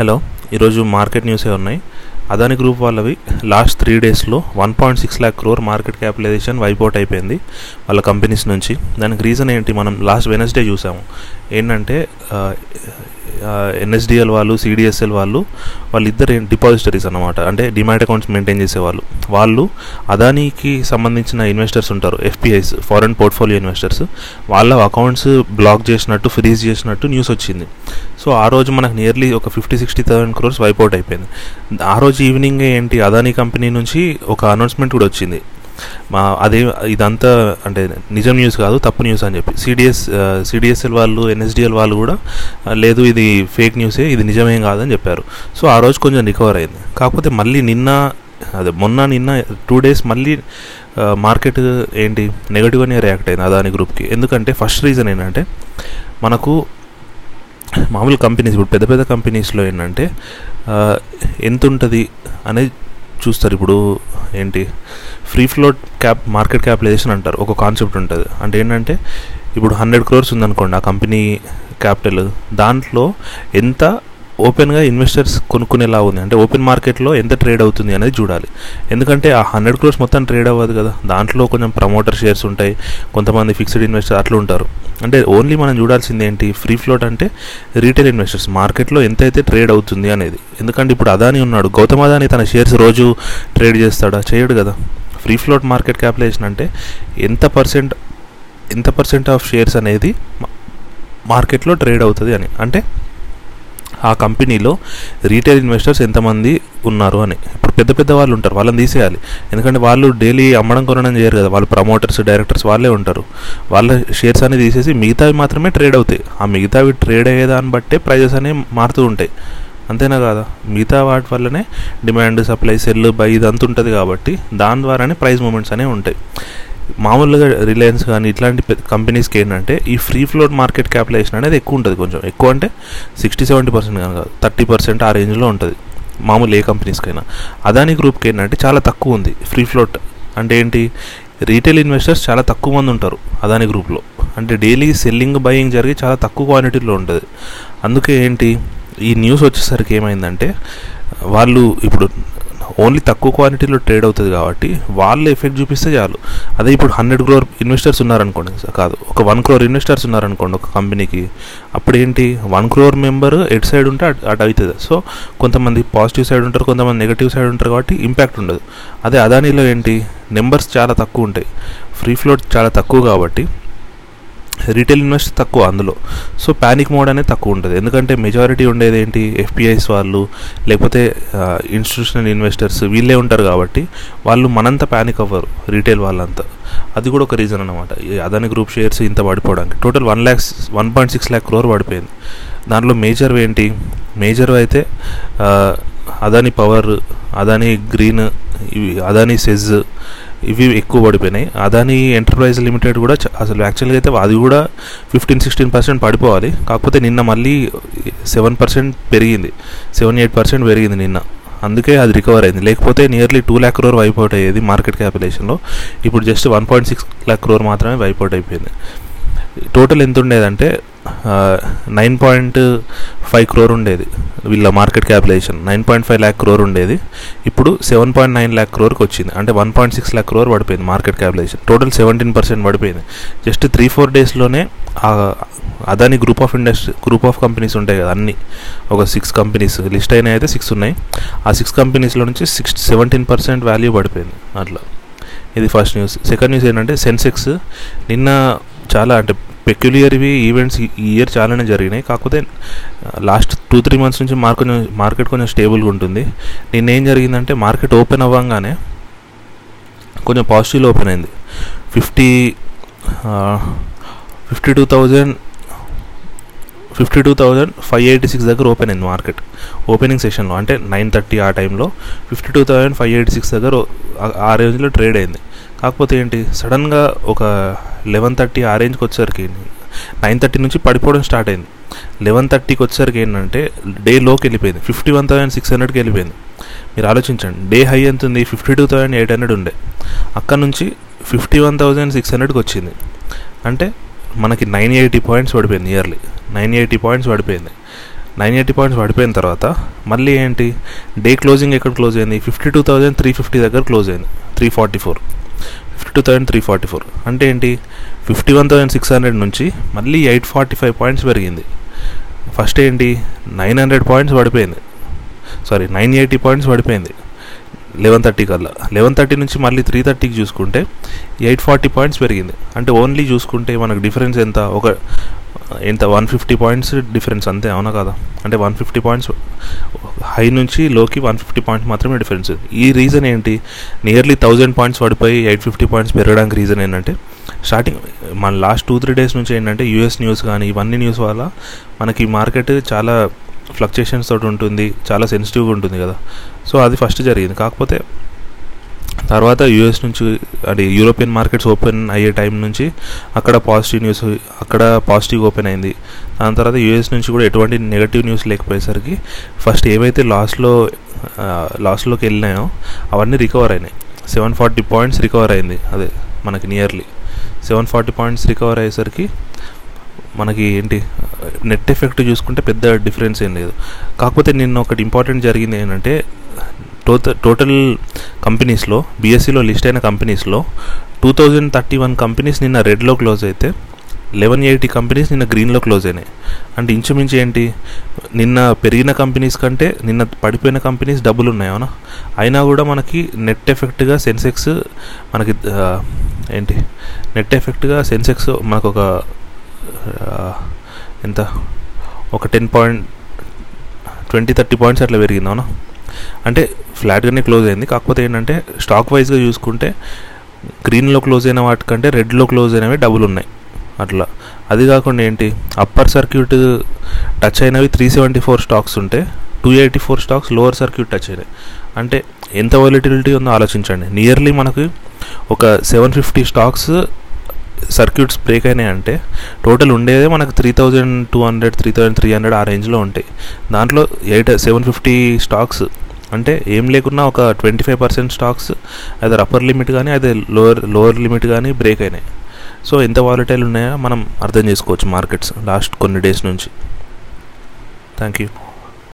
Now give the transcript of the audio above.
Hello ఈరోజు market న్యూసే ఉన్నాయి. అదాని గ్రూప్ వాళ్ళవి. లాస్ట్ త్రీ డేస్లో one point six lakh crore market capitalization wipeout అయిపోయింది వాళ్ళ కంపెనీస్ నుంచి. దానికి రీజన్ ఏంటి? మనం లాస్ట్ వెనస్డే చూసాము. ఏంటంటే ఎన్ఎస్డిఎల్ వాళ్ళు సిడిఎస్ఎల్ వాళ్ళు వాళ్ళిద్దరు డిపాజిటరీస్ అనమాట అంటే డిమాట్ అకౌంట్స్ మెయింటైన్ చేసేవాళ్ళు. వాళ్ళు అదానికి సంబంధించిన ఇన్వెస్టర్స్ ఉంటారు ఎఫ్పిఐస్ ఫారెన్ పోర్ట్ఫోలియో ఇన్వెస్టర్స్. వాళ్ళ అకౌంట్స్ బ్లాక్ చేసినట్టు ఫ్రీజ్ చేసినట్టు న్యూస్ వచ్చింది. సో ఆ రోజు మనకు నియర్లీ ఒక fifty sixty thousand crores wipeout అయిపోయింది. ఆ రోజు ఈవినింగ్ ఏంటి అదానీ కంపెనీ నుంచి ఒక అనౌన్స్మెంట్ కూడా వచ్చింది. మా అదే ఇదంతా అంటే నిజం న్యూస్ కాదు తప్పు న్యూస్ అని చెప్పి. సిడిఎస్ సిడిఎస్ఎల్ వాళ్ళు ఎన్ఎస్డిఎల్ వాళ్ళు కూడా లేదు ఇది ఫేక్ న్యూసే ఇది నిజమేం కాదని చెప్పారు. సో ఆ రోజు కొంచెం రికవర్ అయింది. కాకపోతే మళ్ళీ నిన్న అదే మొన్న నిన్న టూ డేస్ మళ్ళీ మార్కెట్ ఏంటి నెగటివ్గానే రియాక్ట్ అయింది అదాని గ్రూప్కి ఎందుకంటే ఫస్ట్ రీజన్ ఏంటంటే మనకు మామూలు కంపెనీస్ ఇప్పుడు పెద్ద పెద్ద కంపెనీస్లో ఏంటంటే ఎంత ఉంటుంది అనేది చూస్తారు. ఇప్పుడు ఏంటి free float cap market capitalization అంటారు. ఒక కాన్సెప్ట్ ఉంటుంది. అంటే ఏంటంటే ఇప్పుడు హండ్రెడ్ క్రోర్స్ ఉందనుకోండి ఆ కంపెనీ క్యాపిటల్ దాంట్లో ఎంత ఓపెన్గా ఇన్వెస్టర్స్ కొనుక్కునేలా ఉంది. అంటే ఓపెన్ మార్కెట్లో ఎంత ట్రేడ్ అవుతుంది అనేది చూడాలి. ఎందుకంటే ఆ హండ్రెడ్ క్రోర్స్ మొత్తం ట్రేడ్ అవ్వదు కదా. దాంట్లో కొంచెం ప్రమోటర్ షేర్స్ ఉంటాయి. కొంతమంది ఫిక్స్డ్ ఇన్వెస్టర్ అట్లా ఉంటారు. అంటే ఓన్లీ మనం చూడాల్సింది ఏంటి? ఫ్రీ ఫ్లోట్ అంటే రీటైల్ ఇన్వెస్టర్స్. మార్కెట్లో ఎంత అయితే ట్రేడ్ అవుతుంది అనేది. ఎందుకంటే ఇప్పుడు అదాని ఉన్నాడు. గౌతమ్ అదాని తన షేర్స్ రోజు ట్రేడ్ చేస్తాడా? చేయడు కదా. ఫ్రీ ఫ్లోట్ మార్కెట్ క్యాపిటలైజేషన్ అంటే ఎంత పర్సెంట్ ఎంత పర్సెంట్ ఆఫ్ షేర్స్ అనేది మార్కెట్లో ట్రేడ్ అవుతుంది అని. అంటే ఆ కంపెనీలో రీటైల్ ఇన్వెస్టర్స్ ఎంతమంది ఉన్నారు అని. ఇప్పుడు పెద్ద పెద్ద వాళ్ళు ఉంటారు వాళ్ళని తీసేయాలి. ఎందుకంటే వాళ్ళు డైలీ అమ్మడం కొనడం చేయరు కదా. వాళ్ళు ప్రమోటర్స్ డైరెక్టర్స్ వాళ్ళే ఉంటారు. వాళ్ళ షేర్స్ అనేది తీసేసి మిగతావి మాత్రమే ట్రేడ్ అవుతాయి. ఆ మిగతావి ట్రేడ్ అయ్యేదాన్ని బట్టే ప్రైజెస్ అనేవి మారుతూ ఉంటాయి. అంతేనా కాదా? మిగతా వాటి వల్లనే డిమాండ్ సప్లై సెల్ బై ఇదంతా ఉంటుంది కాబట్టి దాని ద్వారానే ప్రైస్ మూమెంట్స్ అనేవి ఉంటాయి. మామూలుగా రిలయన్స్ కానీ ఇట్లాంటి కంపెనీస్కి ఏంటంటే ఈ ఫ్రీ ఫ్లోట్ మార్కెట్ క్యాపిటలైజేషన్ అనేది ఎక్కువ ఉంటుంది కొంచెం. ఎక్కువ అంటే సిక్స్టీ సెవెంటీ పర్సెంట్ కానీ కాదు థర్టీ పర్సెంట్ ఆ రేంజ్లో ఉంటుంది. మామూలు ఏ కంపెనీస్కైనా అదాని గ్రూప్కి ఏంటంటే చాలా తక్కువ ఉంది ఫ్రీ ఫ్లోట్ అంటే ఏంటి? రీటైల్ ఇన్వెస్టర్స్ చాలా తక్కువ మంది ఉంటారు అదాని గ్రూప్లో అంటే డైలీ సెల్లింగ్ బయింగ్ జరిగి చాలా తక్కువ క్వాంటిటీలో ఉంటుంది. అందుకే ఏంటి? ఈ న్యూస్ వచ్చేసరికి ఏమైందంటే వాళ్ళు ఇప్పుడు ఓన్లీ తక్కువ క్వాంటిటీలో ట్రేడ్ అవుతుంది కాబట్టి వాళ్ళు ఎఫెక్ట్ చూపిస్తే చాలు. అదే ఇప్పుడు హండ్రెడ్ క్రోర్ ఇన్వెస్టర్స్ ఉన్నారనుకోండి కాదు ఒక వన్ క్రోర్ ఇన్వెస్టర్స్ ఉన్నారనుకోండి ఒక కంపెనీకి అప్పుడు ఏంటి వన్ క్రోర్ మెంబర్ ఎటు సైడ్ ఉంటే అటు అటు అవుతుంది. సో కొంతమంది పాజిటివ్ సైడ్ ఉంటారు కొంతమంది నెగిటివ్ సైడ్ ఉంటారు కాబట్టి ఇంపాక్ట్ ఉండదు. అదే అదానీలో ఏంటి నెంబర్స్ చాలా తక్కువ ఉంటాయి. ఫ్రీ ఫ్లోట్ చాలా తక్కువ కాబట్టి రీటైల్ ఇన్వెస్ట్ తక్కువ అందులో. సో ప్యానిక్ మోడ్ అనేది తక్కువ ఉంటుంది. ఎందుకంటే మెజారిటీ ఉండేది ఏంటి? ఎఫ్పిఐస్ వాళ్ళు లేకపోతే ఇన్స్టిట్యూషనల్ ఇన్వెస్టర్స్ వీళ్ళే ఉంటారు కాబట్టి వాళ్ళు మనంత ప్యానిక్ అవ్వరు రీటైల్ వాళ్ళంతా. అది కూడా ఒక రీజన్ అనమాట అదాని గ్రూప్ షేర్స్ ఇంత పడిపోవడానికి. Total one lakhs one point six lakh crore పడిపోయింది. దాంట్లో మేజర్ ఏంటి? మేజర్ అయితే అదాని పవర్ అదాని గ్రీన్ ఇవి అదాని సెజ్ ఇవి ఎక్కువ పడిపోయినాయి. అదాని ఎంటర్ప్రైజ్ లిమిటెడ్ కూడా అసలు యాక్చువల్గా అయితే అది కూడా ఫిఫ్టీన్ సిక్స్టీన్ పర్సెంట్ పడిపోవాలి. కాకపోతే నిన్న మళ్ళీ సెవెన్ పర్సెంట్ పెరిగింది. సెవెన్ ఎయిట్ పర్సెంట్ పెరిగింది నిన్న. అందుకే అది రికవర్ అయింది. లేకపోతే nearly two lakh crore wipeout అయ్యేది మార్కెట్ క్యాపిలేషన్లో ఇప్పుడు just one point six lakh crore మాత్రమే వైపౌట్ అయిపోయింది. టోటల్ ఎంత ఉండేదంటే నైన్ పాయింట్ ఫైవ్ క్రోర్ ఉండేది. వీళ్ళ market capitalization nine point five lakh crore ఉండేది. ఇప్పుడు సెవెన్ పాయింట్ నైన్ ల్యాక్ క్రోర్కి వచ్చింది. అంటే one point six lakh crore పడిపోయింది market capitalization. Total seventeen percent పడిపోయింది. జస్ట్ త్రీ ఫోర్ డేస్లోనే Adani group of industry group of companies ఉంటాయి కదా అన్ని. ఒక సిక్స్ కంపెనీస్ లిస్ట్ అయినా అయితే సిక్స్ ఉన్నాయి. ఆ సిక్స్ కంపెనీస్లో నుంచి సిక్స్ సెవెంటీన్ పర్సెంట్ వాల్యూ పడిపోయింది అట్లా. ఇది ఫస్ట్ న్యూస్. సెకండ్ న్యూస్ ఏంటంటే సెన్సెక్స్ నిన్న చాలా అంటే పెక్యులియర్వి ఈవెంట్స్ ఈ ఇయర్ చాలానే జరిగినాయి. కాకపోతే లాస్ట్ టూ త్రీ మంత్స్ నుంచి మార్కెట్ మార్కెట్ కొంచెం స్టేబుల్గా ఉంటుంది. నిన్నేం జరిగిందంటే మార్కెట్ ఓపెన్ అవ్వగానే కొంచెం పాజిటివ్లో ఓపెన్ అయింది. Fifty fifty two thousand fifty two thousand five eighty six దగ్గర ఓపెన్ అయింది మార్కెట్ ఓపెనింగ్ సెషన్లో అంటే నైన్ థర్టీ ఆ టైంలో fifty two thousand five eighty six దగ్గర ఆ రేంజ్లో ట్రేడ్ అయింది. కాకపోతే ఏంటి? సడన్గా ఒక లెవెన్ థర్టీ ఆ రేంజ్కి వచ్చేసరికి నైన్ థర్టీ నుంచి పడిపోవడం స్టార్ట్ అయింది. లెవెన్ థర్టీకి వచ్చేసరికి ఏంటంటే డే లోకి వెళ్ళిపోయింది. ఫిఫ్టీ వన్ థౌసండ్ సిక్స్ హండ్రెడ్కి వెళ్ళిపోయింది. మీరు ఆలోచించండి డే హై ఎంత ఉంది? Fifty two thousand eight hundred ఉండే. అక్కడ నుంచి ఫిఫ్టీ వన్ థౌసండ్ సిక్స్ హండ్రెడ్కి వచ్చింది. అంటే మనకి నైన్ ఎయిటీ పాయింట్స్ పడిపోయింది ఇయర్లీ. నైన్ ఎయిటీ పాయింట్స్ పడిపోయింది. నైన్ ఎయిటీ పాయింట్స్ పడిపోయిన తర్వాత మళ్ళీ ఏంటి? డే క్లోజింగ్ ఎక్కడ క్లోజ్ అయింది? Fifty two thousand three fifty దగ్గర క్లోజ్ అయింది. Three forty four. Two thousand three forty four. అంటే ఏంటి? Fifty one thousand six hundred నుంచి మళ్ళీ ఎయిట్ ఫార్టీ ఫైవ్ పాయింట్స్ పెరిగింది. ఫస్ట్ ఏంటి? నైన్ హండ్రెడ్ పాయింట్స్ పడిపోయింది. సారీ నైన్ ఎయిటీ పాయింట్స్ పడిపోయింది. లెవెన్ థర్టీ కల్లా. లెవెన్ థర్టీ నుంచి మళ్ళీ త్రీ థర్టీకి చూసుకుంటే ఎయిట్ ఫార్టీ పాయింట్స్ పెరిగింది. అంటే ఓన్లీ చూసుకుంటే మనకు డిఫరెన్స్ ఎంత? ఒక ఎంత వన్ ఫిఫ్టీ పాయింట్స్ డిఫరెన్స్ అంతే అవునా కదా? అంటే వన్ ఫిఫ్టీ పాయింట్స్ హై నుంచి లోకి వన్ ఫిఫ్టీ పాయింట్స్ మాత్రమే డిఫరెన్స్ ఈ రీజన్ ఏంటి? నియర్లీ థౌజండ్ పాయింట్స్ పడిపోయి ఎయిట్ ఫిఫ్టీ పాయింట్స్ పెరగడానికి రీజన్ ఏంటంటే స్టార్టింగ్ మన లాస్ట్ టూ త్రీ డేస్ నుంచి ఏంటంటే యూఎస్ న్యూస్ కానీ ఇవన్నీ న్యూస్ వల్ల మనకి మార్కెట్ చాలా ఫ్లక్చుయేషన్స్ తోటి ఉంటుంది చాలా సెన్సిటివ్గా ఉంటుంది కదా. సో అది ఫస్ట్ జరిగింది. కాకపోతే తర్వాత యూఎస్ నుంచి అంటే యూరోపియన్ మార్కెట్స్ ఓపెన్ అయ్యే టైం నుంచి అక్కడ పాజిటివ్ న్యూస్ అక్కడ పాజిటివ్ ఓపెన్ అయింది. దాని తర్వాత యూఎస్ నుంచి కూడా ఎటువంటి నెగటివ్ న్యూస్ లేకపోయేసరికి ఫస్ట్ ఏవైతే లాస్ట్లో లాస్ట్లోకి వెళ్ళినాయో అవన్నీ రికవర్ అయినాయి. సెవెన్ ఫార్టీ పాయింట్స్ రికవర్ అయింది అదే మనకి nearly. Seven forty points recover అయ్యేసరికి మనకి ఏంటి నెట్ ఎఫెక్ట్ చూసుకుంటే పెద్ద డిఫరెన్స్ ఏం లేదు. కాకపోతే నిన్న ఒకటి ఇంపార్టెంట్ జరిగింది ఏంటంటే టోటల్ టోటల్ కంపెనీస్లో బీఎస్సీలో లిస్ట్ అయిన కంపెనీస్లో two thousand thirty one companies నిన్న రెడ్లో క్లోజ్ అయితే లెవెన్ ఎయిటీ కంపెనీస్ నిన్న గ్రీన్లో క్లోజ్ అయినాయి. అంటే ఇంచుమించు ఏంటి నిన్న పెరిగిన కంపెనీస్ కంటే నిన్న పడిపోయిన కంపెనీస్ డబ్బులు ఉన్నాయి అవునా? అయినా కూడా మనకి నెట్ ఎఫెక్ట్గా సెన్సెక్స్ మనకి ఏంటి నెట్ ఎఫెక్ట్గా సెన్సెక్స్ మనకు ఒక ఎంత? ఒక ten point twenty thirty points అట్లా పెరిగింది అవునా? అంటే ఫ్లాట్గానే క్లోజ్ అయింది. కాకపోతే ఏంటంటే స్టాక్ వైజ్గా చూసుకుంటే గ్రీన్లో క్లోజ్ అయిన వాటికంటే రెడ్లో క్లోజ్ అయినవి డబుల్ ఉన్నాయి. అట్లా. అది కాకుండా ఏంటి అప్పర్ సర్క్యూట్ టచ్ అయినవి త్రీ సెవెంటీ ఫోర్ స్టాక్స్ ఉంటే two eighty four stocks lower circuit touch అయినాయి. అంటే ఎంత వాలిటిలిటీ ఉందో ఆలోచించండి. నియర్లీ మనకి ఒక seven fifty stocks circuits break అయినాయి అంటే టోటల్ ఉండేదే మనకు three thousand two hundred three thousand three hundred ఆ రేంజ్లో ఉంటాయి. దాంట్లో ఎయిట్ సెవెన్ ఫిఫ్టీ స్టాక్స్ అంటే ఏం లేకున్నా ఒక ట్వంటీ ఫైవ్ పర్సెంట్ స్టాక్స్ అదే అప్పర్ లిమిట్ కానీ అదే లోవర్ లోవర్ లిమిట్ కానీ బ్రేక్ అయినాయి. సో ఎంత వాలిటైల్ ఉన్నాయో మనం అర్థం చేసుకోవచ్చు మార్కెట్స్ లాస్ట్ కొన్ని డేస్ నుంచి. Thank you